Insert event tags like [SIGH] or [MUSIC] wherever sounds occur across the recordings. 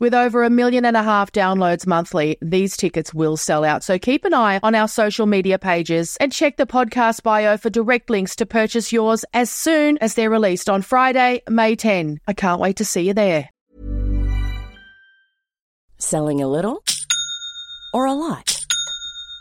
With over a million and a half downloads monthly, these tickets will sell out. So keep an eye on our social media pages and check the podcast bio for direct links to purchase yours as soon as they're released on Friday, May 10. I can't wait to see you there. Selling a little or a lot?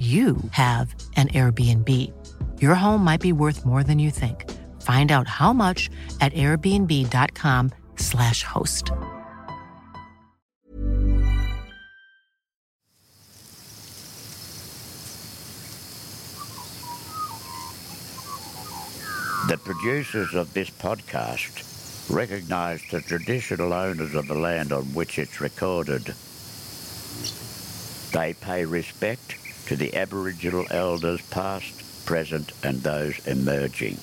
you have an Airbnb. Your home might be worth more than you think. Find out how much at airbnb.com/slash host. The producers of this podcast recognise the traditional owners of the land on which it's recorded. They pay respect to the Aboriginal elders past, present and those emerging.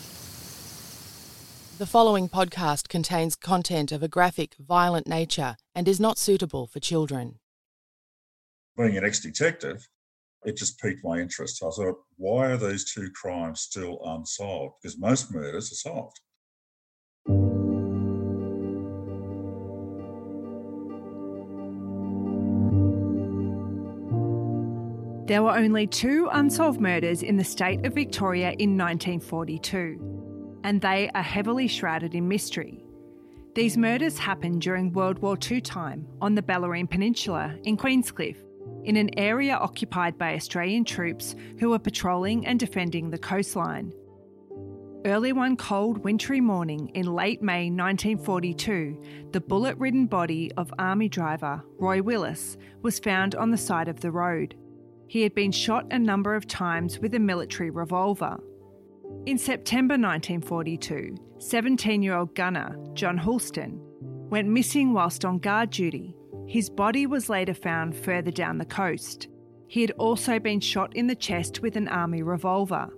The following podcast contains content of a graphic, violent nature and is not suitable for children. Being an ex-detective, it just piqued my interest. I thought, why are these two crimes still unsolved? Because most murders are solved. There were only two unsolved murders in the state of Victoria in 1942, and they are heavily shrouded in mystery. These murders happened during World War II time on the Bellarine Peninsula in Queenscliff, in an area occupied by Australian troops who were patrolling and defending the coastline. Early one cold wintry morning in late May 1942, the bullet ridden body of Army driver Roy Willis was found on the side of the road. He had been shot a number of times with a military revolver. In September 1942, 17 year old gunner John Holston went missing whilst on guard duty. His body was later found further down the coast. He had also been shot in the chest with an army revolver.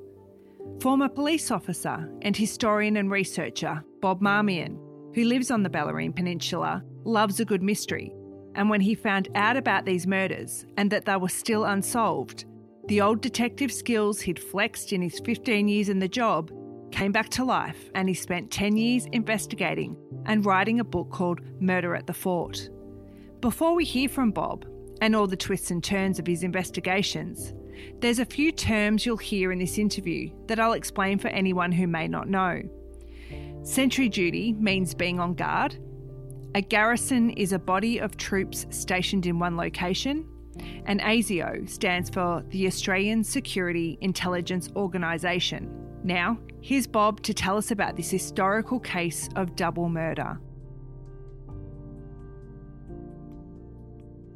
Former police officer and historian and researcher Bob Marmion, who lives on the Bellarine Peninsula, loves a good mystery and when he found out about these murders and that they were still unsolved, the old detective skills he'd flexed in his 15 years in the job came back to life and he spent 10 years investigating and writing a book called Murder at the Fort. Before we hear from Bob and all the twists and turns of his investigations, there's a few terms you'll hear in this interview that I'll explain for anyone who may not know. Sentry duty means being on guard, a garrison is a body of troops stationed in one location, and ASIO stands for the Australian Security Intelligence Organisation. Now, here's Bob to tell us about this historical case of double murder.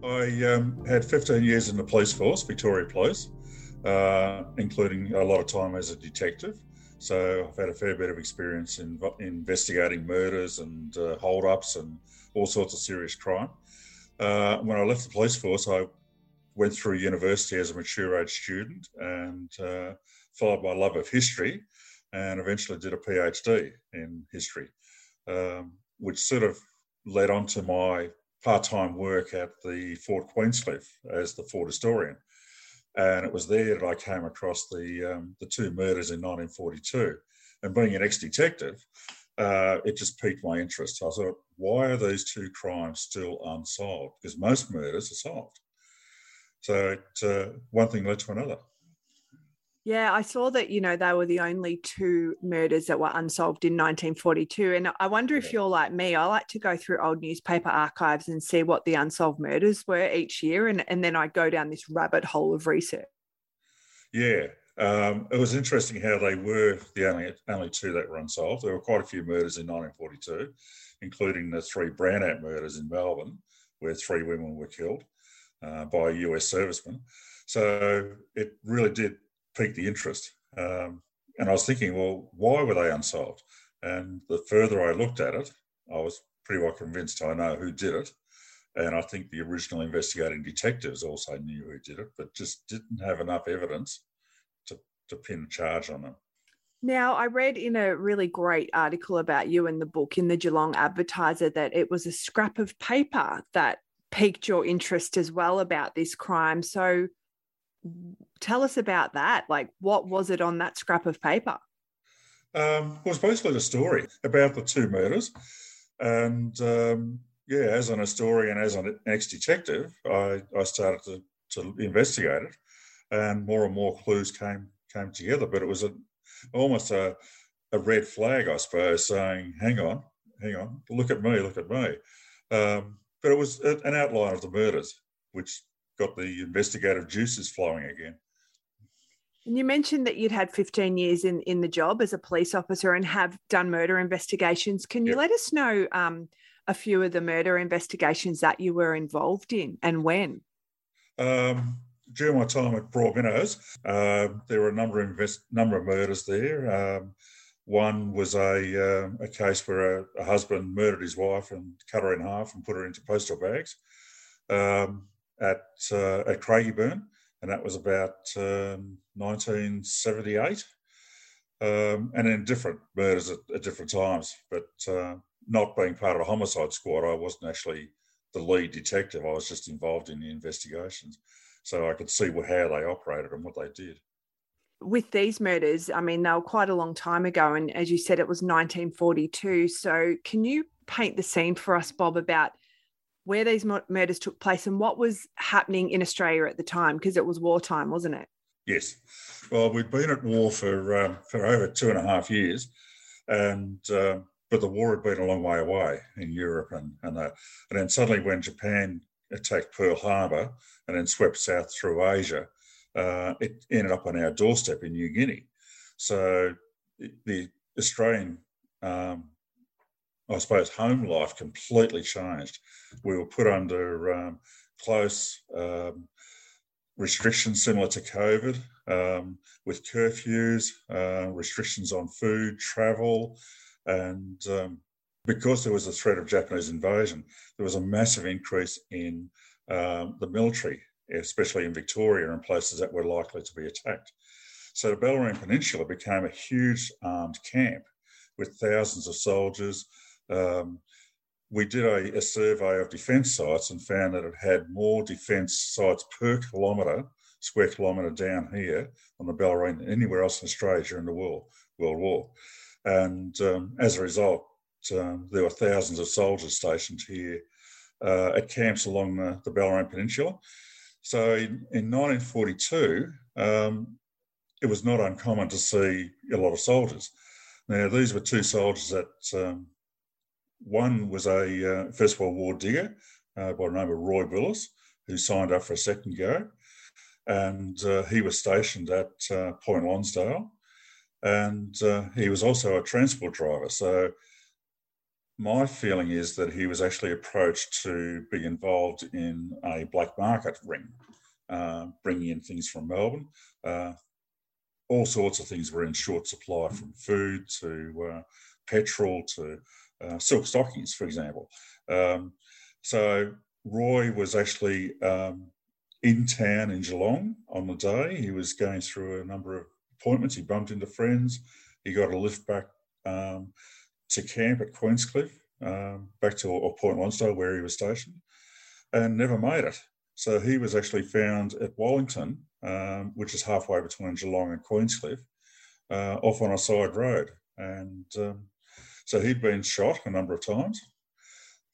I um, had 15 years in the police force, Victoria Police, uh, including a lot of time as a detective. So I've had a fair bit of experience in investigating murders and uh, hold-ups and all sorts of serious crime. Uh, when I left the police force, I went through university as a mature age student and uh, followed my love of history, and eventually did a PhD in history, um, which sort of led on to my part-time work at the Fort Queenscliff as the Fort historian. And it was there that I came across the um, the two murders in 1942. And being an ex-detective, uh, it just piqued my interest. I thought, why are these two crimes still unsolved? Because most murders are solved. So it, uh, one thing led to another. Yeah, I saw that, you know, they were the only two murders that were unsolved in 1942. And I wonder if you're like me, I like to go through old newspaper archives and see what the unsolved murders were each year. And, and then I go down this rabbit hole of research. Yeah, um, it was interesting how they were the only, only two that were unsolved. There were quite a few murders in 1942, including the three Brownout murders in Melbourne, where three women were killed uh, by a US serviceman. So it really did piqued the interest. Um, and I was thinking, well, why were they unsolved? And the further I looked at it, I was pretty well convinced I know who did it. And I think the original investigating detectives also knew who did it, but just didn't have enough evidence to, to pin a charge on them. Now, I read in a really great article about you in the book in the Geelong Advertiser that it was a scrap of paper that piqued your interest as well about this crime. So, tell us about that. Like, what was it on that scrap of paper? Um, it was basically a story about the two murders. And um, yeah, as an historian, as an ex detective, I, I started to, to investigate it, and more and more clues came came together. But it was a, almost a, a red flag, I suppose, saying, hang on, hang on, look at me, look at me. Um, but it was an outline of the murders, which got the investigative juices flowing again. And you mentioned that you'd had 15 years in, in the job as a police officer and have done murder investigations. Can you yep. let us know um, a few of the murder investigations that you were involved in and when? Um, during my time at Broadmeadows, uh, there were a number of invest- number of murders there. Um, one was a, uh, a case where a, a, husband murdered his wife and cut her in half and put her into postal bags. Um, at uh, at Craigieburn, and that was about um, 1978. Um, and in different murders at, at different times, but uh, not being part of a homicide squad, I wasn't actually the lead detective. I was just involved in the investigations, so I could see what, how they operated and what they did. With these murders, I mean, they were quite a long time ago, and as you said, it was 1942. So, can you paint the scene for us, Bob, about where these murders took place and what was happening in Australia at the time, because it was wartime, wasn't it? Yes. Well, we'd been at war for um, for over two and a half years, and uh, but the war had been a long way away in Europe, and and, and then suddenly when Japan attacked Pearl Harbor and then swept south through Asia, uh, it ended up on our doorstep in New Guinea. So the Australian um, I suppose, home life completely changed. We were put under um, close um, restrictions similar to COVID, um, with curfews, uh, restrictions on food, travel, and um, because there was a threat of Japanese invasion, there was a massive increase in um, the military, especially in Victoria and places that were likely to be attacked. So the Bellarine Peninsula became a huge armed camp with thousands of soldiers, um, we did a, a, survey of defence sites and found that it had more defence sites per kilometre, square kilometre down here on the Bellarine than anywhere else in Australia during the World, World War. And um, as a result, um, there were thousands of soldiers stationed here uh, at camps along the, the Peninsula. So in, in 1942, um, it was not uncommon to see a lot of soldiers. Now, these were two soldiers that um, one was a uh, First World War digger uh, by the name of Roy Willis, who signed up for a second go. And uh, he was stationed at uh, Point Lonsdale. And uh, he was also a transport driver. So my feeling is that he was actually approached to be involved in a black market ring, uh, bringing in things from Melbourne. all sorts of things were in short supply from food to petrol to uh, silk stockings, for example. Um, so Roy was actually um, in town in Geelong on the day. He was going through a number of appointments. He bumped into friends. He got a lift back um, to camp at Queenscliff, um, back to or Point Lonsdale where he was stationed, and never made it. So he was actually found at Wallington, um, which is halfway between Geelong and Queenscliff, uh, off on a side road. And um, so he'd been shot a number of times.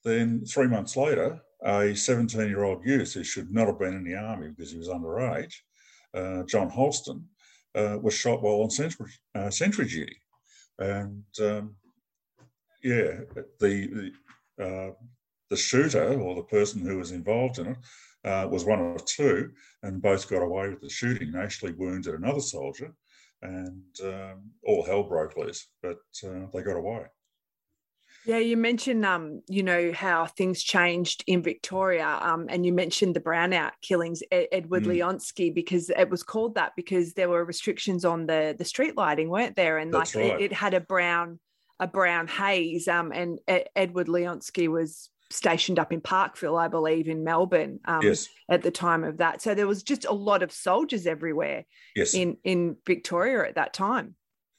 Then three months later, a 17 year old youth who should not have been in the army because he was underage, uh, John Holston, uh, was shot while on sentry, uh, sentry duty. And um, yeah, the the, uh, the, shooter or the person who was involved in it uh, was one of two, and both got away with the shooting. They actually wounded another soldier, and um, all hell broke loose, but uh, they got away. Yeah, you mentioned, um, you know, how things changed in Victoria, um, and you mentioned the brownout killings, Ed- Edward mm. Leonski, because it was called that because there were restrictions on the the street lighting, weren't there? And That's like right. it, it, had a brown a brown haze, um, and Ed- Edward Leonski was stationed up in Parkville, I believe, in Melbourne, um, yes. at the time of that. So there was just a lot of soldiers everywhere, yes. in in Victoria at that time.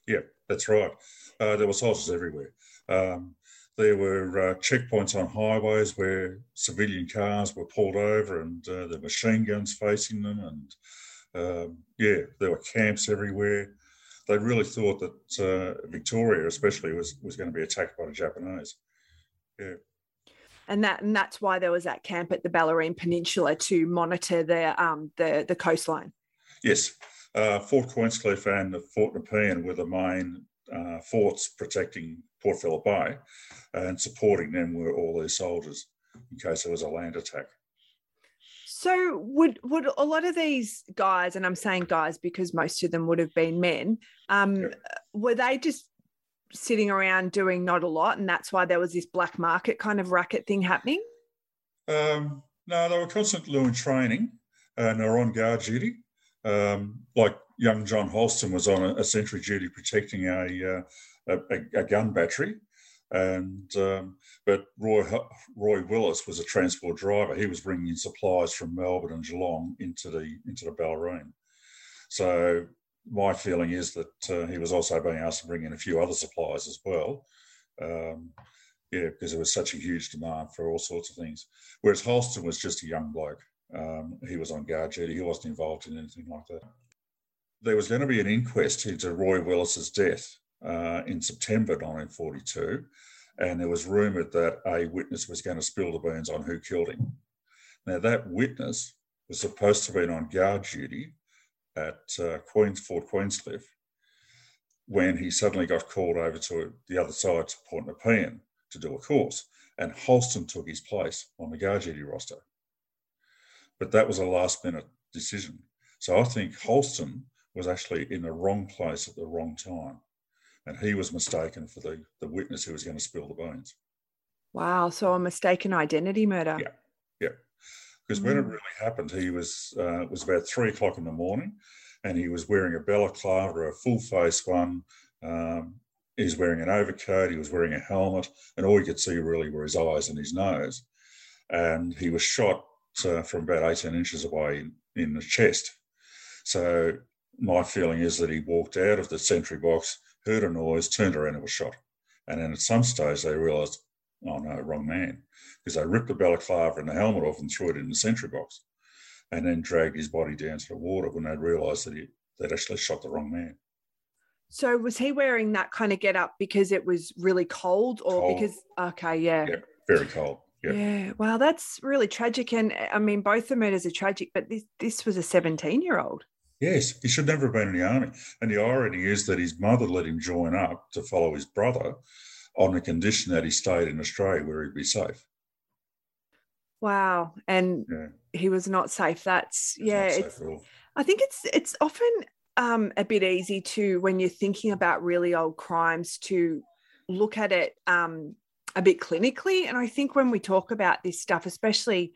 Yeah, that's right. Uh, there were soldiers everywhere. Um, there were uh, checkpoints on highways where civilian cars were pulled over and uh, there were machine guns facing them. And um, yeah, there were camps everywhere. They really thought that uh, Victoria, especially, was, was going to be attacked by the Japanese. Yeah. And that and that's why there was that camp at the Bellarine Peninsula to monitor the um, the the coastline. Yes, uh, Fort Queenscliff and Fort Nepean were the main uh, forts protecting Port Phillip Bay, and supporting them were all these soldiers in case there was a land attack. So would would a lot of these guys, and I'm saying guys because most of them would have been men, um, yeah. were they just sitting around doing not a lot, and that's why there was this black market kind of racket thing happening? Um, no, they were constantly in training and they were on guard duty. Um, like young John Holston was on a, a sentry duty protecting a, uh, a, a, gun battery. And um, but Roy Roy Willis was a transport driver. He was bringing in supplies from Melbourne and Geelong into the into the Bellarine. So my feeling is that uh, he was also being asked to bring in a few other supplies as well. Um, yeah, because there was such a huge demand for all sorts of things. Whereas Holston was just a young bloke. Um, he was on guard duty. He wasn't involved in anything like that. There was going to be an inquest into Roy Willis's death uh, in September 1942, and there was rumoured that a witness was going to spill the beans on who killed him. Now, that witness was supposed to have been on guard duty at uh, Queens, Fort Queenscliff when he suddenly got called over to the other side to Port Nepean to do a course, and Holston took his place on the guard duty roster. But that was a last minute decision. So I think Holston was actually in the wrong place at the wrong time and he was mistaken for the, the witness who was going to spill the bones. Wow. So a mistaken identity murder. Yeah. Yeah. Because mm. when it mm. really happened, he was, uh, it was about three o'clock in the morning and he was wearing a balaclava, a full face one. Um, he was wearing an overcoat, he was wearing a helmet, and all you could see really were his eyes and his nose. And he was shot uh, from about 18 inches away in, in the chest. So my feeling is that he walked out of the sentry box heard a noise, turned around and was shot. And then at some stage they realised, oh no, wrong man, because they ripped the balaclava and the helmet off and threw it in the sentry box, and then dragged his body down to the water when they realised that he, they'd actually shot the wrong man. So was he wearing that kind of get up because it was really cold, or cold. because okay, yeah, yeah, very cold. Yeah. yeah. Wow, that's really tragic. And I mean, both the murders are tragic, but this this was a 17 year old. Yes, he should never have been in the army. And the irony is that his mother let him join up to follow his brother on the condition that he stayed in Australia where he'd be safe. Wow. And yeah. he was not safe. That's yeah. It's, I think it's it's often um, a bit easy to when you're thinking about really old crimes to look at it um, a bit clinically. And I think when we talk about this stuff, especially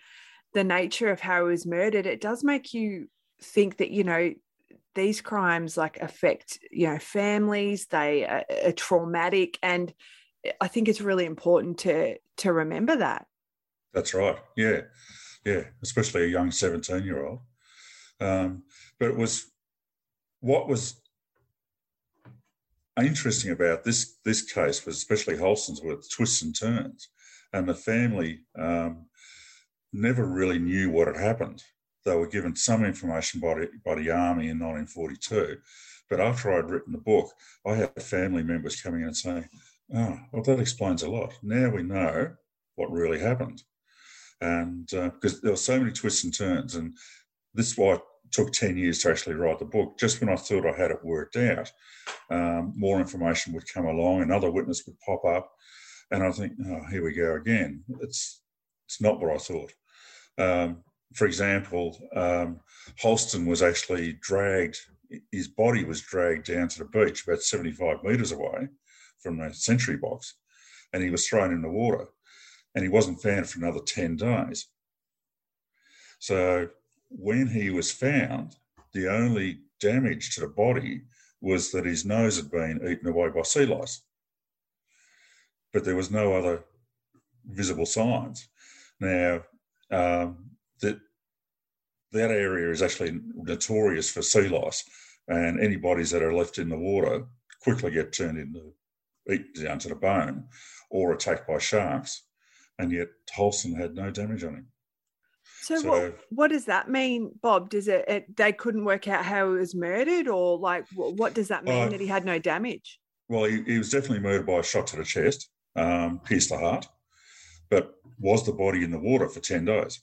the nature of how he was murdered, it does make you think that you know these crimes like affect you know families they are, are traumatic and i think it's really important to to remember that. That's right. Yeah. Yeah. Especially a young 17 year old um, but it was what was interesting about this this case was especially Holston's with twists and turns, and the family um, never really knew what had happened. They were given some information by the, by the army in 1942, but after I'd written the book, I had family members coming in and saying, "Oh, well, that explains a lot. Now we know what really happened." And because uh, there were so many twists and turns, and this is why it took 10 years to actually write the book. Just when I thought I had it worked out, um, more information would come along, another witness would pop up. And I think, oh, here we go again. It's, it's not what I thought. Um, for example, um, Holston was actually dragged, his body was dragged down to the beach about 75 metres away from the sentry box, and he was thrown in the water. And he wasn't found for another 10 days. So when he was found, the only damage to the body was that his nose had been eaten away by sea lice. But there was no other visible signs. Now, um, that that area is actually notorious for sea lice, and any bodies that are left in the water quickly get turned into eaten down to the bone or attacked by sharks. And yet Holston had no damage on him. So, so what, what does that mean, Bob? Does it, it, they couldn't work out how he was murdered, or like what, what does that mean uh, that he had no damage? Well, he, he, was definitely murdered by a shot to the chest, um, pierced the heart, but was the body in the water for ten days?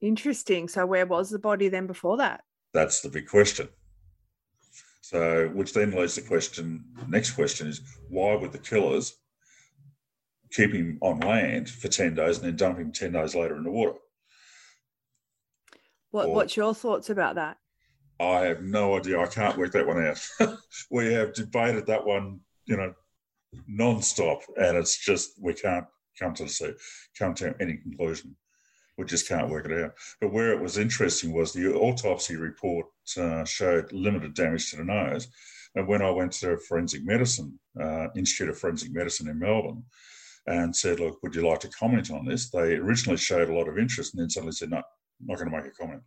Interesting. So, where was the body then before that? That's the big question. So, which then leads to the question. Next question is why would the killers keep him on land for 10 days and then dump him 10 days later in the water. What, or, what's your thoughts about that? I have no idea. I can't work that one out. [LAUGHS] we have debated that one, you know, non-stop, and it's just we can't come to the come to any conclusion. We just can't work it out. But where it was interesting was the autopsy report uh, showed limited damage to the nose, and when I went to the forensic medicine, uh, Institute of Forensic Medicine in Melbourne, and said, Look, would you like to comment on this? They originally showed a lot of interest and then suddenly said, No, I'm not going to make a comment.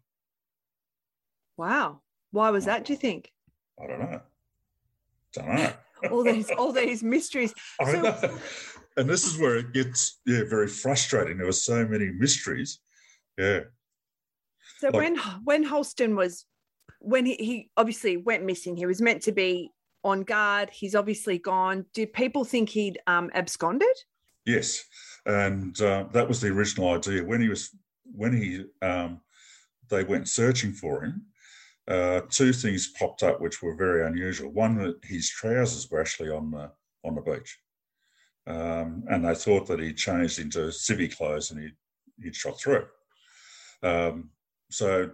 Wow. Why was that, do you think? I don't know. Don't know. [LAUGHS] all these all [LAUGHS] these mysteries. So. And this is where it gets yeah, very frustrating. There were so many mysteries. Yeah. So like, when when Holston was when he, he obviously went missing, he was meant to be on guard. He's obviously gone. Did people think he'd um, absconded? Yes, and uh, that was the original idea. When he was when he um, they went searching for him, uh, two things popped up which were very unusual. One, that his trousers were actually on the on the beach, um, and they thought that he changed into civvy clothes and he he'd shot through. Um, so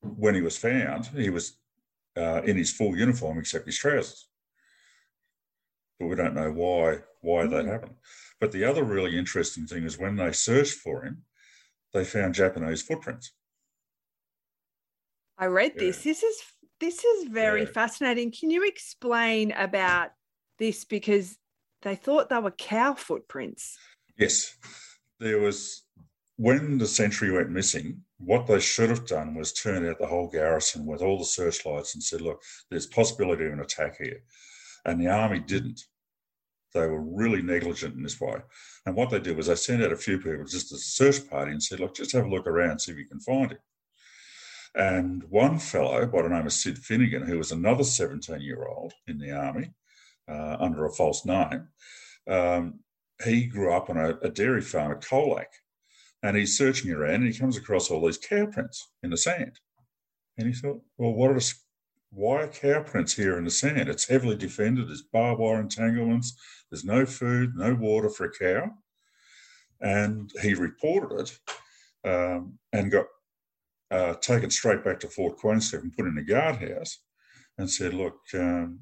when he was found, he was uh, in his full uniform except his trousers. But we don't know why why that hmm. happened. But the other really interesting thing is when they searched for him, they found Japanese footprints. I read yeah. this. This is this is very yeah. fascinating. Can you explain about this because they thought they were cow footprints? Yes. There was when the sentry went missing, what they should have done was turn out the whole garrison with all the searchlights and said, look, there's possibility of an attack here. And the army didn't. They were really negligent in this way. And what they did was they sent out a few people just as a search party and said, look, just have a look around, see if you can find him. And one fellow by the name of Sid Finnegan, who was another 17 year old in the army uh, under a false name, um, he grew up on a, a, dairy farm at Colac. And he's searching around and he comes across all these cow prints in the sand. And he thought, well, what are the, why are cow prints here in the sand? It's heavily defended. There's barbed wire entanglements. There's no food, no water for a cow. And he reported it um, and got uh, taken straight back to Fort Queenstown and put in a guardhouse and said, look, um,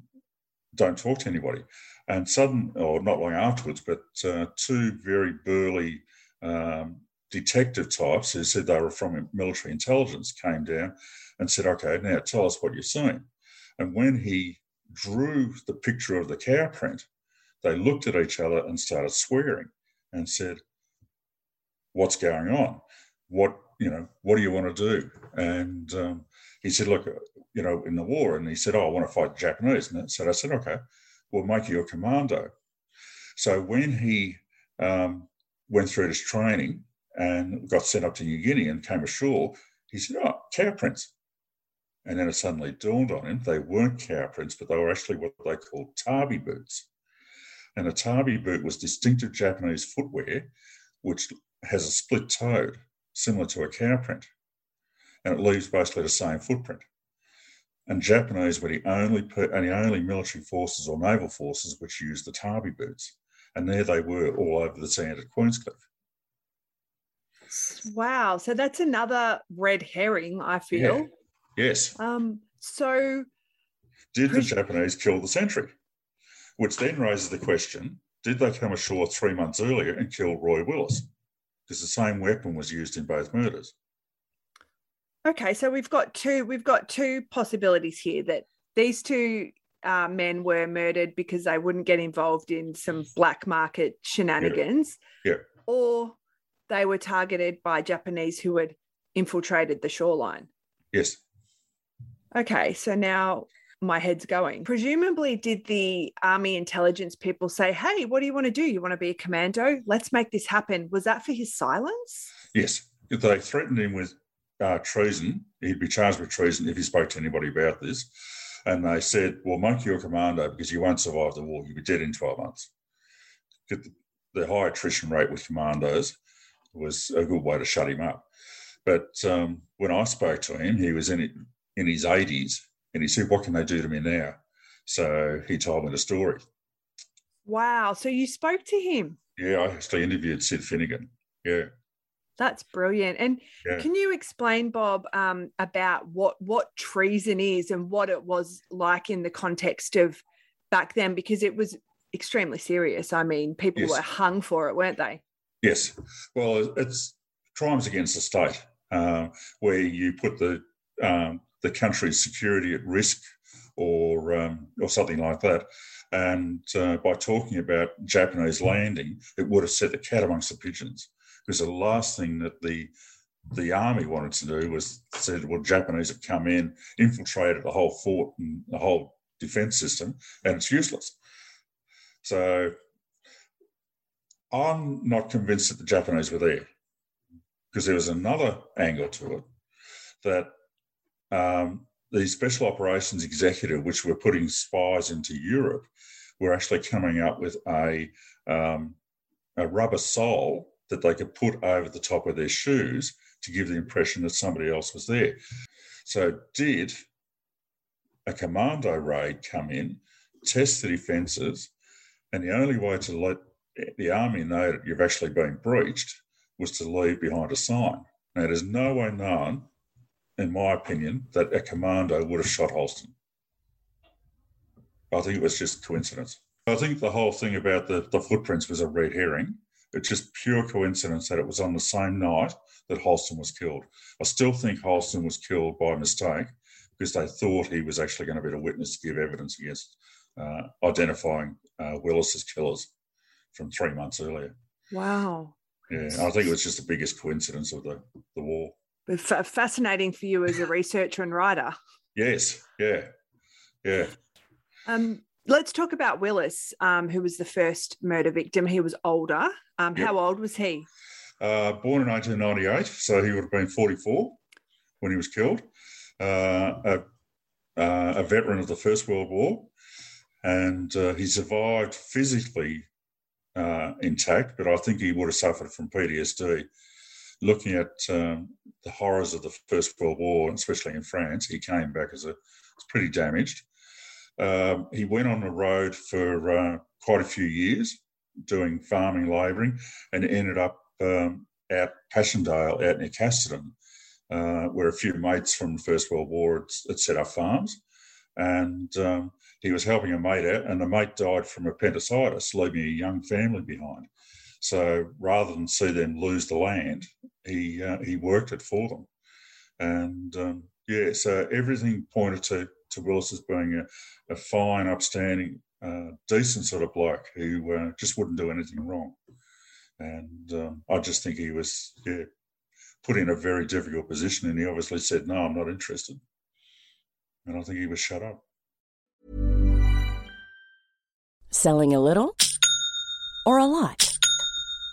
don't talk to anybody. And sudden, or not long afterwards, but uh, two very burly um, detective types who said they were from military intelligence came down and said, okay, now tell us what you're seeing. And when he drew the picture of the cow print, they looked at each other and started swearing and said, What's going on? What, you know, what do you want to do? And um, he said, Look, you know, in the war. And he said, Oh, I want to fight the Japanese. And so I said, Okay, we'll make you a commando. So when he um, went through his training and got sent up to New Guinea and came ashore, he said, Oh, cow prints. And then it suddenly dawned on him they weren't cow prints, but they were actually what they called tabi boots. And a tabi boot was distinctive Japanese footwear, which has a split toed, similar to a cow print. And it leaves basically the same footprint. And Japanese were the only, the only military forces or naval forces which used the tabi boots. And there they were all over the sand at Queenscliff. Wow. So that's another red herring, I feel. Yeah. Yes. Um, so did the Japanese kill the sentry? Which then raises the question did they come ashore three months earlier and kill Roy Willis? Because the same weapon was used in both murders. Okay, so we've got two we've got two possibilities here that these two uh, men were murdered because they wouldn't get involved in some black market shenanigans. Yeah. yeah. Or they were targeted by Japanese who had infiltrated the shoreline. Yes. Okay, so now my head's going. Presumably, did the army intelligence people say, Hey, what do you want to do? You want to be a commando? Let's make this happen. Was that for his silence? Yes. They threatened him with uh, treason. He'd be charged with treason if he spoke to anybody about this. And they said, We'll make you a commando because you won't survive the war. You'll be dead in 12 months. The, the high attrition rate with commandos was a good way to shut him up. But um, when I spoke to him, he was in in his 80s and he said, What can they do to me now? So he told me the story. Wow. So you spoke to him? Yeah, I actually interviewed Sid Finnegan. Yeah. That's brilliant. And yeah. can you explain, Bob, um, about what what treason is and what it was like in the context of back then? Because it was extremely serious. I mean, people yes. were hung for it, weren't they? Yes. Well, it's crimes against the state uh, where you put the um, the country's security at risk or um, or something like that. And uh, by talking about Japanese landing, it would have set the cat amongst the pigeons. Because the last thing that the the army wanted to do was said, well, Japanese have come in, infiltrated the whole fort and the whole defence system, and it's useless. So I'm not convinced that the Japanese were there because there was another angle to it that um, the special operations executive, which were putting spies into Europe, were actually coming up with a, um, a rubber sole that they could put over the top of their shoes to give the impression that somebody else was there. So, did a commando raid come in, test the defences, and the only way to let the army know that you've actually been breached was to leave behind a sign. Now, there's no way known in my opinion, that a commando would have shot Holston. I think it was just coincidence. I think the whole thing about the, the footprints was a red herring. It's just pure coincidence that it was on the same night that Holston was killed. I still think Holston was killed by mistake because they thought he was actually going to be the witness to give evidence against uh, identifying uh, Willis's killers from three months earlier. Wow. Yeah, I think it was just the biggest coincidence of the, the war fascinating for you as a researcher and writer. Yes, yeah, yeah. Um, let's talk about Willis, um, who was the first murder victim. He was older. Um, yep. How old was he? Uh, born in 1998, so he would have been 44 when he was killed. Uh, a, uh, a, veteran of the First World War, and uh, he survived physically uh, intact, but I think he would have suffered from PTSD looking at um, the horrors of the First World War, especially in France, he came back as a pretty damaged. Um, he went on the road for uh, quite a few years doing farming, labouring, and ended up um, out Passchendaele, out near Casterton, uh, where a few mates from the First World War had, had set up farms. And um, he was helping a mate out, and the mate died from appendicitis, leaving a young family behind. So rather than see them lose the land, he uh, he worked it for them, and um, yeah, so everything pointed to to Willis as being a, a fine, upstanding, uh, decent sort of bloke who uh, just wouldn't do anything wrong, and um, I just think he was yeah put in a very difficult position, and he obviously said, "No, I'm not interested." and I think he was shut up. Selling a little or a lot?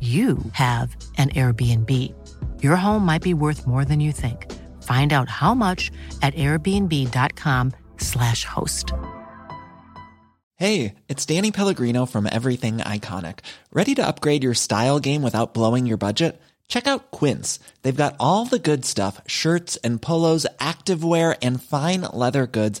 you have an Airbnb. Your home might be worth more than you think. Find out how much at airbnb.com/slash host. Hey, it's Danny Pellegrino from Everything Iconic. Ready to upgrade your style game without blowing your budget? Check out Quince. They've got all the good stuff shirts and polos, activewear, and fine leather goods,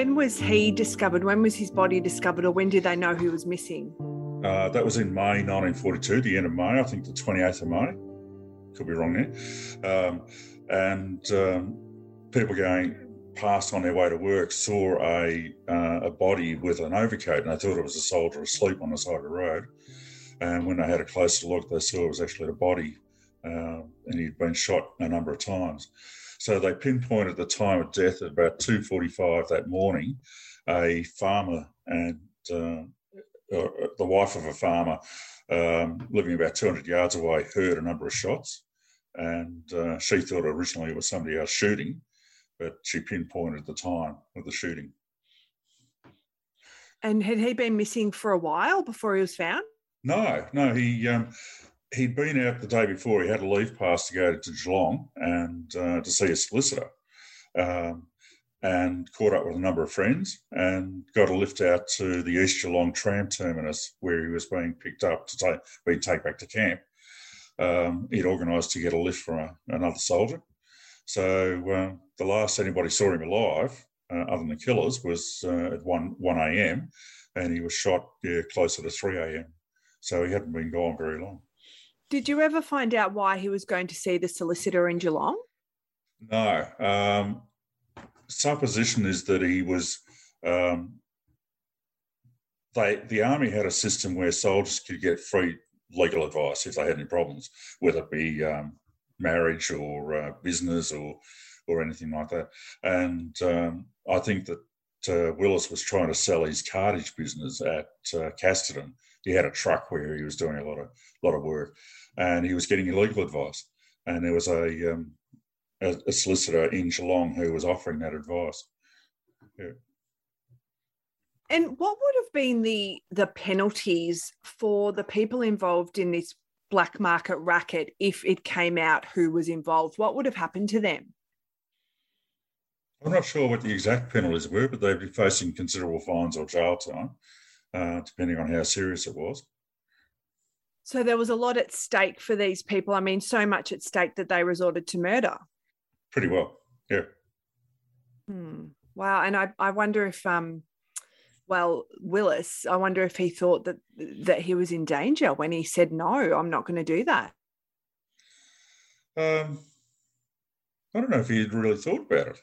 When was he discovered? When was his body discovered, or when did they know he was missing? Uh, that was in May 1942, the end of May, I think the 28th of May. Could be wrong there. Um, and um, people going past on their way to work saw a, uh, a body with an overcoat, and they thought it was a soldier asleep on the side of the road. And when they had a closer look, they saw it was actually a body, uh, and he'd been shot a number of times. So they pinpointed the time of death at about 2:45 that morning. A farmer and uh, uh, the wife of a farmer um, living about 200 yards away heard a number of shots, and uh, she thought originally it was somebody else shooting, but she pinpointed the time of the shooting. And had he been missing for a while before he was found? No, no, he um, he'd been out the day before. He had a leave pass to go to Geelong and uh, to see a solicitor, um, and caught up with a number of friends and got a lift out to the East Geelong tram terminus where he was being picked up to take be taken back to camp. Um, he'd organised to get a lift from a, another soldier. So uh, the last anybody saw him alive, uh, other than the killers, was uh, at one one a.m. and he was shot yeah, closer to three a.m. So he hadn't been gone very long. Did you ever find out why he was going to see the solicitor in Geelong? No. Um, supposition is that he was. Um, they the army had a system where soldiers could get free legal advice if they had any problems, whether it be um, marriage or uh, business or or anything like that. And um, I think that uh, Willis was trying to sell his cartage business at uh, Casterton. He had a truck where he was doing a lot of lot of work, and he was getting illegal advice. And there was a, um, a, a, solicitor in Geelong who was offering that advice. Yeah. And what would have been the the penalties for the people involved in this black market racket if it came out who was involved? What would have happened to them? I'm not sure what the exact penalties were, but they'd be facing considerable fines or jail time, uh, depending on how serious it was. So there was a lot at stake for these people. I mean, so much at stake that they resorted to murder. Pretty well, yeah. Hmm. Wow. And I, I wonder if, um, well, Willis, I wonder if he thought that that he was in danger when he said, "No, I'm not going to do that." Um, I don't know if he had really thought about it.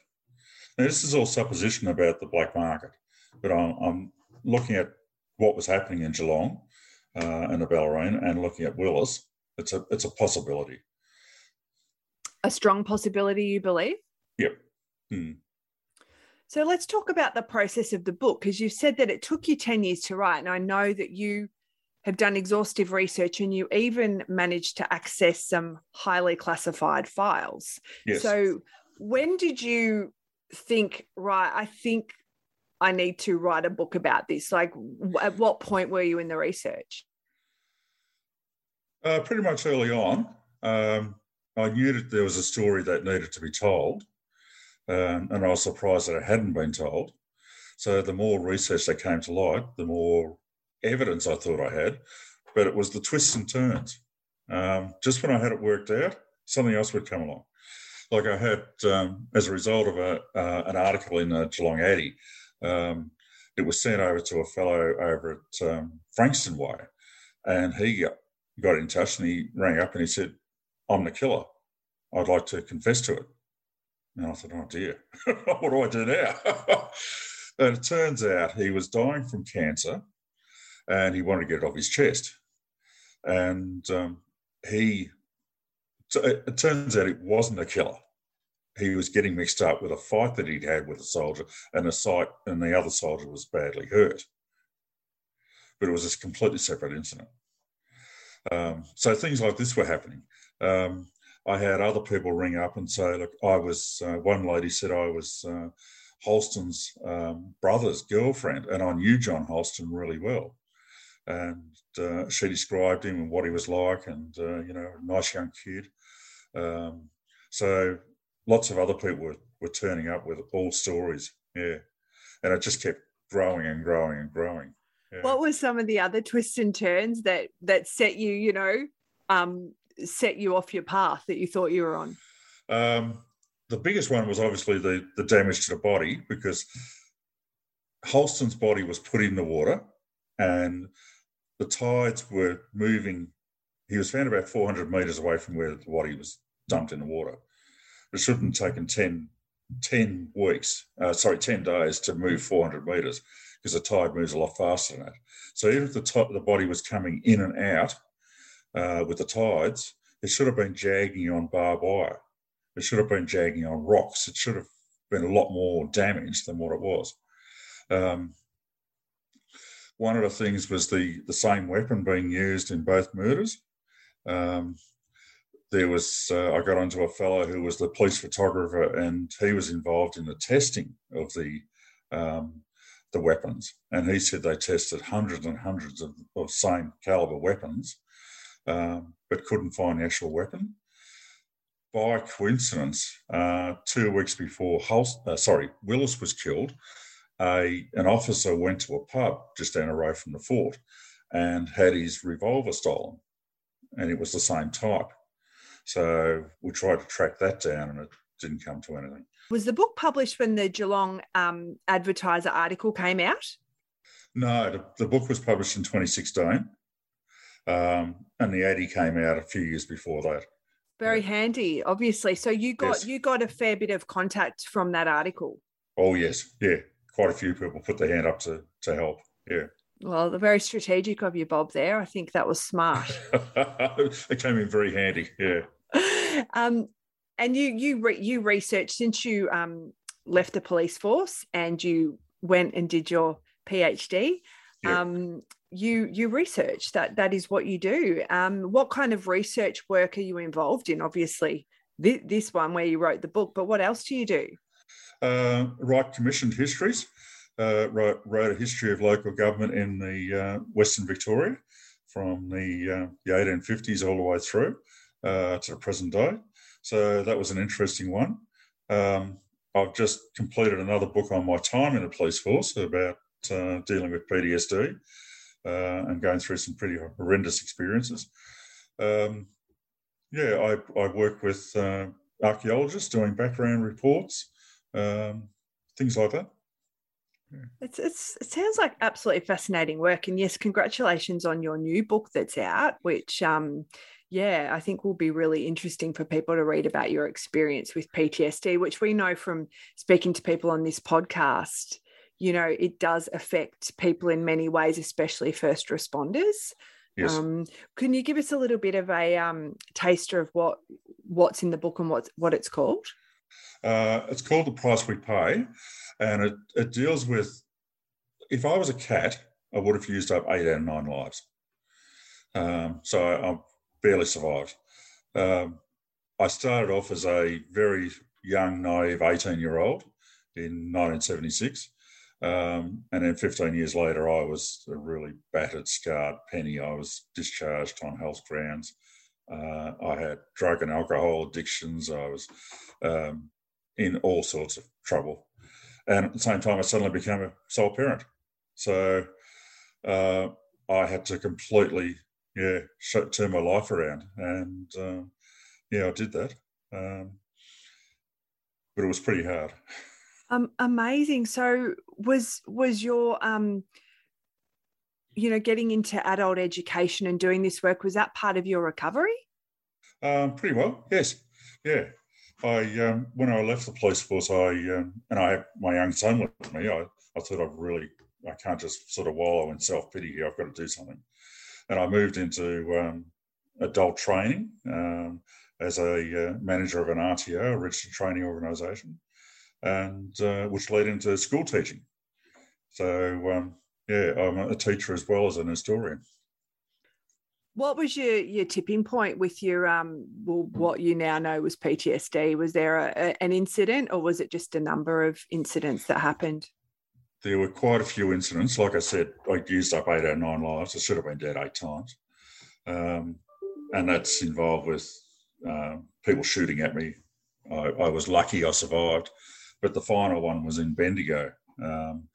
Now, this is all supposition about the black market. but I'm, I'm looking at what was happening in Geelong uh, and the Bellarine and looking at Willis. It's a it's a possibility. A strong possibility, you believe? Yep. Hmm. So let's talk about the process of the book because you said that it took you 10 years to write. And I know that you have done exhaustive research and you even managed to access some highly classified files. Yes. So when did you think, right, I think I need to write a book about this? Like, at what point were you in the research? Uh, pretty much early on. Um, I knew that there was a story that needed to be told, um, and I was surprised that it hadn't been told. So the more research that came to light, the more evidence I thought I had, but it was the twists and turns. Um, just when I had it worked out, something else would come along. Like I had, um, as a result of a, uh, an article in the Geelong Addy, um, it was sent over to a fellow over at um, Frankston Way, and he got, in touch and he rang up and he said, "I'm the killer. I'd like to confess to it." And I thought, "Oh dear, [LAUGHS] what do I do now?" [LAUGHS] and it turns out he was dying from cancer and he wanted to get it off his chest. And um, he, so it, it, turns out it wasn't a killer. He was getting mixed up with a fight that he'd had with a soldier, and a site, and the other soldier was badly hurt. But it was a completely separate incident. Um, so things like this were happening. Um, I had other people ring up and say, "Look, I was." Uh, one lady said I was uh, Holston's um, brother's girlfriend, and I knew John Holston really well and uh, she described him and what he was like, and uh, you know, nice young kid. Um, so lots of other people were, were turning up with all stories, yeah, and it just kept growing and growing and growing. Yeah. What were some of the other twists and turns that that set you, you know, um, set you off your path that you thought you were on? Um, the biggest one was obviously the the damage to the body because Holston's body was put in the water and the tides were moving. He was found about 400 metres away from where the body was dumped in the water. It shouldn't have taken 10, 10 weeks, uh, sorry, 10 days to move 400 metres because the tide moves a lot faster than that. So even if the, the body was coming in and out uh, with the tides, it should have been jagging on barbed wire. It should have been jagging on rocks. It should have been a lot more damage than what it was. Um, one of the things was the, the same weapon being used in both murders. Um, there was, uh, I got onto a fellow who was the police photographer, and he was involved in the testing of the um, the weapons. And he said they tested hundreds and hundreds of, of same caliber weapons, um, but couldn't find the actual weapon. By coincidence, uh, two weeks before Hulse, uh, sorry, Willis was killed, a, an officer went to a pub just down the road from the fort and had his revolver stolen, and it was the same type. So we tried to track that down, and it didn't come to anything. Was the book published when the Geelong um, Advertiser article came out? No, the, the book was published in 2016, um, and the Addy came out a few years before that. Very yeah. handy, obviously. So you got yes. you got a fair bit of contact from that article. Oh yes, yeah, quite a few people put their hand up to to help. Yeah. Well, the very strategic of you, Bob. There, I think that was smart. [LAUGHS] it came in very handy. Yeah. Um, and you you re- you researched since you um, left the police force and you went and did your PhD. Yep. Um, you you research that that is what you do. Um, what kind of research work are you involved in? Obviously, th- this one where you wrote the book, but what else do you do? uh, write commissioned histories, uh, wrote, wrote, a history of local government in the uh, Western Victoria from the, uh, the 1850s all the way through uh, to the present day. So that was an interesting one. Um, I've just completed another book on my time in the police force about uh, dealing with PTSD and going through some pretty horrendous experiences. Um, yeah, I, I work with archaeologists doing background reports um, things like that. It's, it's it sounds like absolutely fascinating work, and yes, congratulations on your new book that's out, which um, yeah, I think will be really interesting for people to read about your experience with PTSD, which we know from speaking to people on this podcast you know, it does affect people in many ways, especially first responders. Yes. Um, can you give us a little bit of a um, taster of what what's in the book and what's what it's called? Uh, it's called The Price We Pay, and it, it deals with if I was a cat, I would have used up eight out of nine lives. Um, so I, barely survived. Um, I started off as a very young, naive 18 year old in 1976. Um, and then 15 years later, I was a really battered, scarred penny. I was discharged on health grounds. Uh, I had drug and alcohol addictions. I was um, in all sorts of trouble. And at the same time, I suddenly became a sole parent. So uh, I had to completely, yeah, turn my life around. And uh, yeah, I did that. Um, but it was pretty hard. Um, amazing. So was was your um, you know, getting into adult education and doing this work was that part of your recovery? Um, pretty well, yes, yeah. I um, when I left the police force, I um, and I have my young son with me. I, I thought I really I can't just sort of wallow in self pity here. I've got to do something, and I moved into um, adult training um, as a uh, manager of an RTO, a registered training organisation, and uh, which led into school teaching. So um, yeah, I'm a teacher as well as an historian. What was your your tipping point with your um well what you now know was PTSD? Was there a, a, an incident or was it just a number of incidents that happened? There were quite a few incidents. Like I said, I used up eight of nine lives. I should have been dead eight times, um, and that's involved with uh, people shooting at me. I, I, was lucky I survived, but the final one was in Bendigo, um,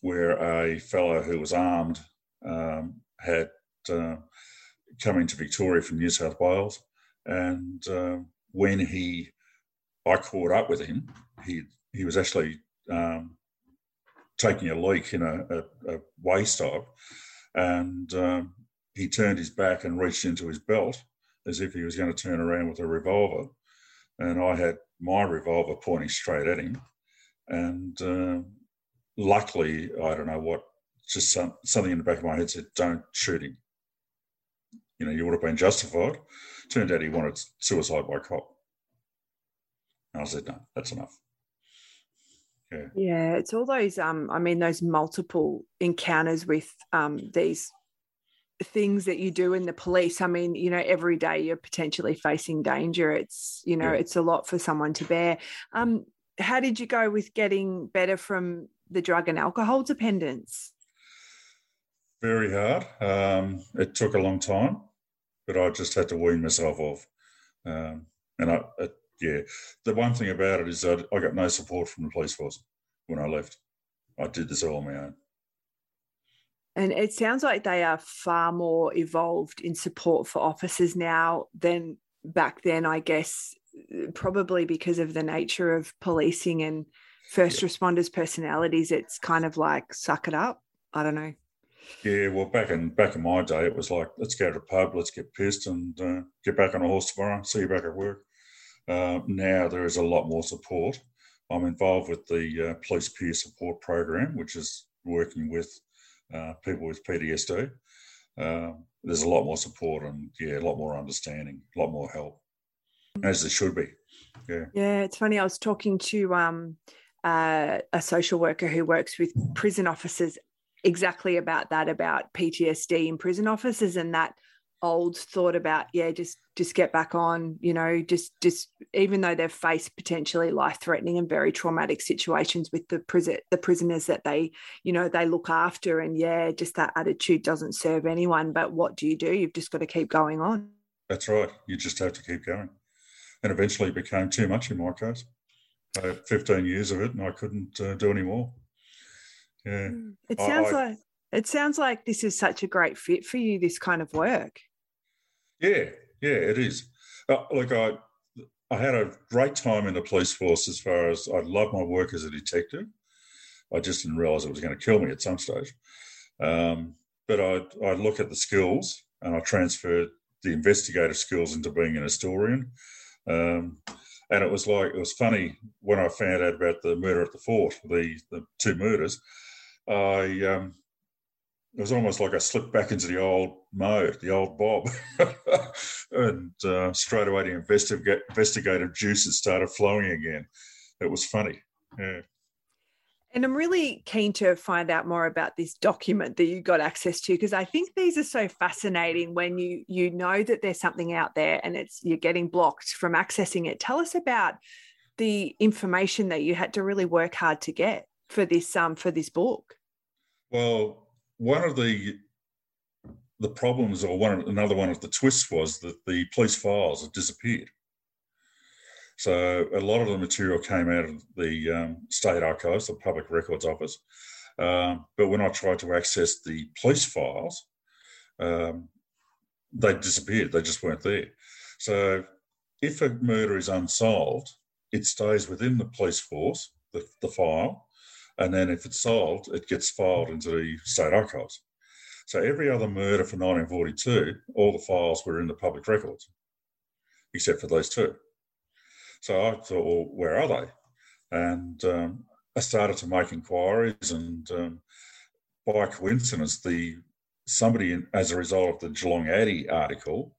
where a fellow who was armed um, had. Uh, coming to Victoria from New South Wales, and uh, when he, I caught up with him, he he was actually um, taking a leak in a, a, a stop, and um, he turned his back and reached into his belt as if he was going to turn around with a revolver, and I had my revolver pointing straight at him, and uh, luckily I don't know what, just some, something in the back of my head said, "Don't shoot him." you know, you would have been justified. Turned out he wanted suicide by cop. And I said, no, that's enough. Yeah. Yeah, it's all those um I mean those multiple encounters with um these things that you do in the police. I mean, you know, every day you're potentially facing danger. It's, you know, yeah. it's a lot for someone to bear. Um how did you go with getting better from the drug and alcohol dependence? Very hard. Um, it took a long time but I just had to wean myself off. Um, and I, it, yeah, the one thing about it is that I got no support from the police force when I left. I did this all on my own. And it sounds like they are far more evolved in support for officers now than back then, I guess, probably because of the nature of policing and first yeah. responders' personalities. It's kind of like suck it up. I don't know. Yeah, well, back in back in my day, it was like let's go to the pub, let's get pissed, and uh, get back on a horse tomorrow. See you back at work. Uh, now there is a lot more support. I'm involved with the uh, police peer support program, which is working with uh, people with PTSD. Um, there's a lot more support and yeah, a lot more understanding, a lot more help, as there should be. Yeah. Yeah, it's funny. I was talking to um, uh, a social worker who works with prison officers exactly about that about PTSD in prison officers and that old thought about yeah just just get back on you know just just even though they've faced potentially life threatening and very traumatic situations with the prison the prisoners that they you know they look after and yeah just that attitude doesn't serve anyone but what do you do you've just got to keep going on that's right you just have to keep going and eventually it became too much in my case I had 15 years of it and I couldn't uh, do any more yeah. Mm. It sounds I, like it sounds like this is such a great fit for you. This kind of work. Yeah, yeah, it is. Uh, look, I I had a great time in the police force as far as I love my work as a detective. I just didn't realise it was going to kill me at some stage. Um, but I I look at the skills and I transferred the investigative skills into being an historian. Um, And it was like, it was funny when I found out about the murder at the fort, the, the two murders. I, um, it was almost like I slipped back into the old mode, the old Bob. [LAUGHS] and uh, straight away the investigative juices started flowing again. It was funny. Yeah. And I'm really keen to find out more about this document that you got access to because I think these are so fascinating when you you know that there's something out there and it's you're getting blocked from accessing it. Tell us about the information that you had to really work hard to get for this um for this book. Well, one of the the problems or one another one of the twists was that the police files had disappeared. So a lot of the material came out of the um, state archives, the public records office. Um, but when I tried to access the police files, um, they disappeared. They just weren't there. So if a murder is unsolved, it stays within the police force, the, the file, and then if it's solved, it gets filed into the state archives. So every other murder for 1942, all the files were in the public records, except for those two. So I thought, well, where are they? And um, I started to make inquiries, and um, by coincidence, the somebody in, as a result of the Geelong Addy article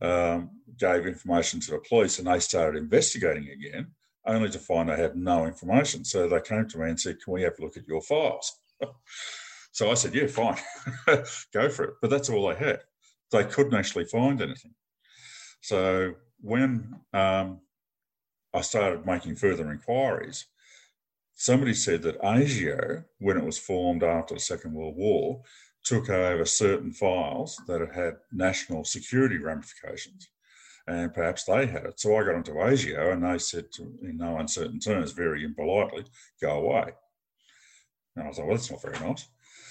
um, gave information to the police, and they started investigating again, only to find they had no information. So they came to me and said, "Can we have a look at your files?" [LAUGHS] so I said, "Yeah, fine, [LAUGHS] go for it." But that's all they had. They couldn't actually find anything. So when um, I started making further inquiries. Somebody said that ASIO, when it was formed after the Second World War, took over certain files that had had national security ramifications. And perhaps they had it. So I got into ASIO and they said, to, in no uncertain terms, very impolitely, go away. And I was like, well, that's not very nice.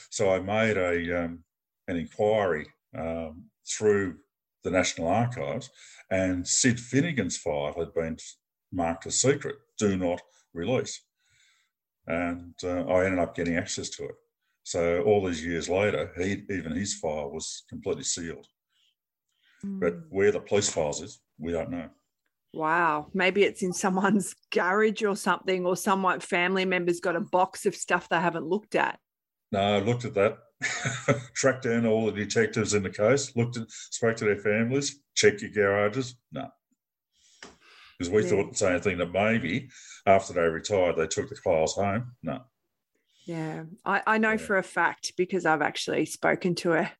So I made a um, an inquiry um, through the National Archives, and Sid Finnegan's file had been marked as secret, do not release. And uh, I ended up getting access to it. So all these years later, he, even his file was completely sealed. Mm. But where the police files is, we don't know. Wow. Maybe it's in someone's [LAUGHS] garage or something, or someone family members got a box of stuff they haven't looked at. No, I looked at that. [LAUGHS] Tracked down all the detectives in the case, looked at spoke to their families, checked your garages. No because we yeah. thought the same thing that maybe after they retired they took the files home. No. Yeah, I, I know yeah. for a fact because I've actually spoken to a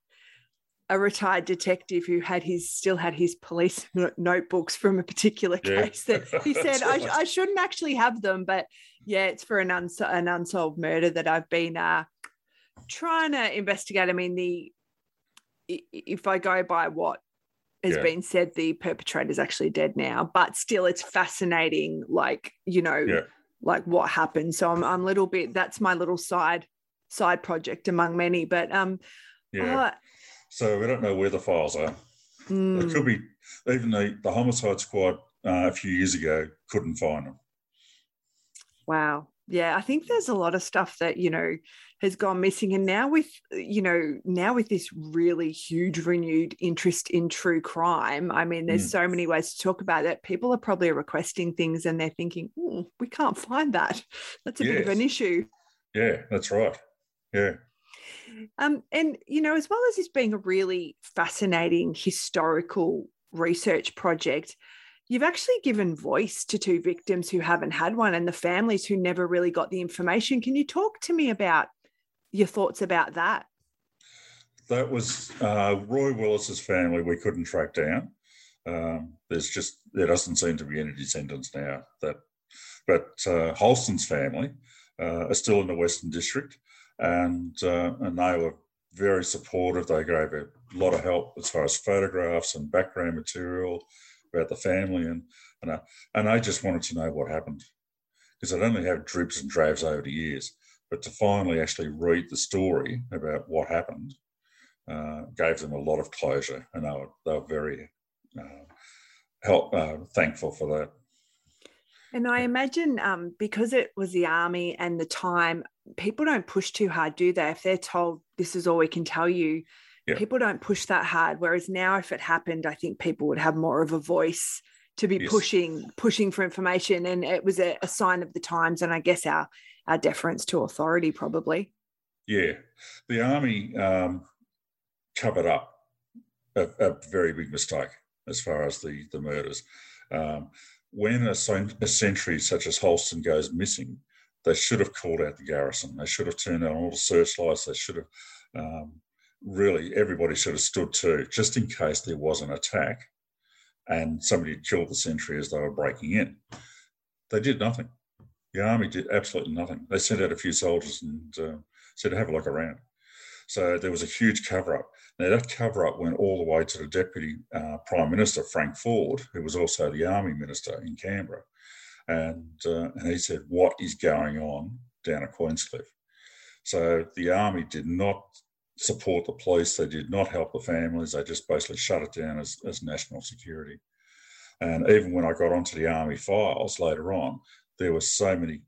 a retired detective who had his still had his police [LAUGHS] notebooks from a particular case yeah. that [LAUGHS] he said I, I, shouldn't actually have them, but yeah, it's for an, uns- an unsolved murder that I've been uh, trying to investigate. I mean, the if I go by what has yeah. been said the perpetrator is actually dead now, but still it's fascinating, like, you know, yeah. like what happened. So I'm, I'm a little bit, that's my little side, side project among many, but, um, yeah. Uh, so we don't know where the files are. Mm. It could be even the, the homicide squad uh, a few years ago couldn't find them. Wow. Yeah, I think there's a lot of stuff that, you know, has gone missing. And now with, you know, now with this really huge renewed interest in true crime, I mean, there's mm. so many ways to talk about it. People are probably requesting things and they're thinking, oh, we can't find that. That's a yes. bit of an issue. Yeah, that's right. Yeah. Um, and you know, as well as this being a really fascinating historical research project, you've actually given voice to two victims who haven't had one and the families who never really got the information. Can you talk to me about your thoughts about that? That was uh, Roy Willis's family. We couldn't track down. Um, there's just there doesn't seem to be any descendants now. That, but uh, Holston's family uh, are still in the Western District, and uh, and they were very supportive. They gave a lot of help as far as photographs and background material about the family, and and I, and I just wanted to know what happened because I'd only had dribs and drabs over the years. But to finally actually read the story about what happened uh, gave them a lot of closure, and they were, they were very uh, help, uh, thankful for that. And I imagine um, because it was the army and the time, people don't push too hard, do they? If they're told this is all we can tell you, yeah. people don't push that hard. Whereas now, if it happened, I think people would have more of a voice to be Yes. pushing pushing for information, and it was a, a sign of the times, and I guess our our deference to authority probably. Yeah, the army um, covered up a, a very big mistake as far as the the murders. Um, when a, a sentry such as Holston goes missing, they should have called out the garrison. They should have turned on all the searchlights. They should have um, really everybody should have stood to just in case there was an attack and somebody killed the sentry as they were breaking in. They did nothing. The army did absolutely nothing. They sent out a few soldiers and uh, said, have a look around. So there was a huge cover up. Now, that cover up went all the way to the Deputy uh, Prime Minister, Frank Forde, who was also the Army Minister in Canberra. And, uh, and he said, What is going on down at Queenscliff? So the Army did not support the police, they did not help the families, they just basically shut it down as, as national security. And even when I got onto the Army files later on, there were so many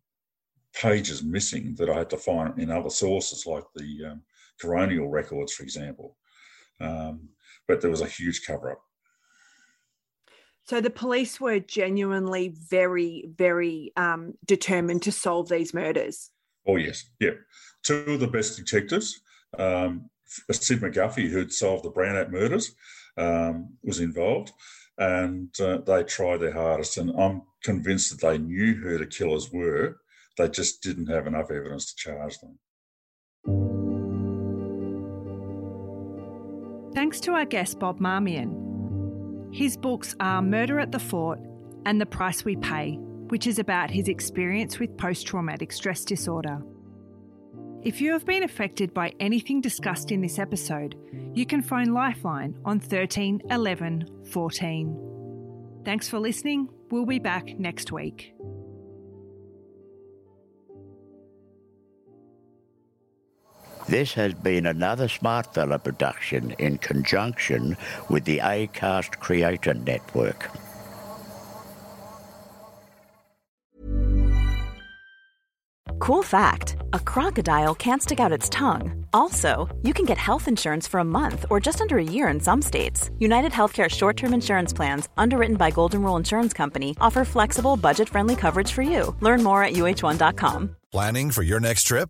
pages missing that I had to find in other sources, like the um, coronial records, for example. Um, but there was a huge cover up. So the police were genuinely very, very um, determined to solve these murders. Oh, yes. Yeah. Two of the best detectives, um, Sid McGuffie, who'd solved the Brownout murders, um, was involved. And uh, they tried their hardest. And I'm convinced that they knew who the killers were. They just didn't have enough evidence to charge them. Thanks to our guest, Bob Marmion. His books are Murder at the Fort and The Price We Pay, which is about his experience with post traumatic stress disorder. If you have been affected by anything discussed in this episode, you can phone Lifeline on 13 11 14. Thanks for listening. We'll be back next week. This has been another Smartfella production in conjunction with the ACAST Creator Network. Cool fact a crocodile can't stick out its tongue. Also, you can get health insurance for a month or just under a year in some states. United Healthcare short term insurance plans, underwritten by Golden Rule Insurance Company, offer flexible, budget friendly coverage for you. Learn more at uh1.com. Planning for your next trip?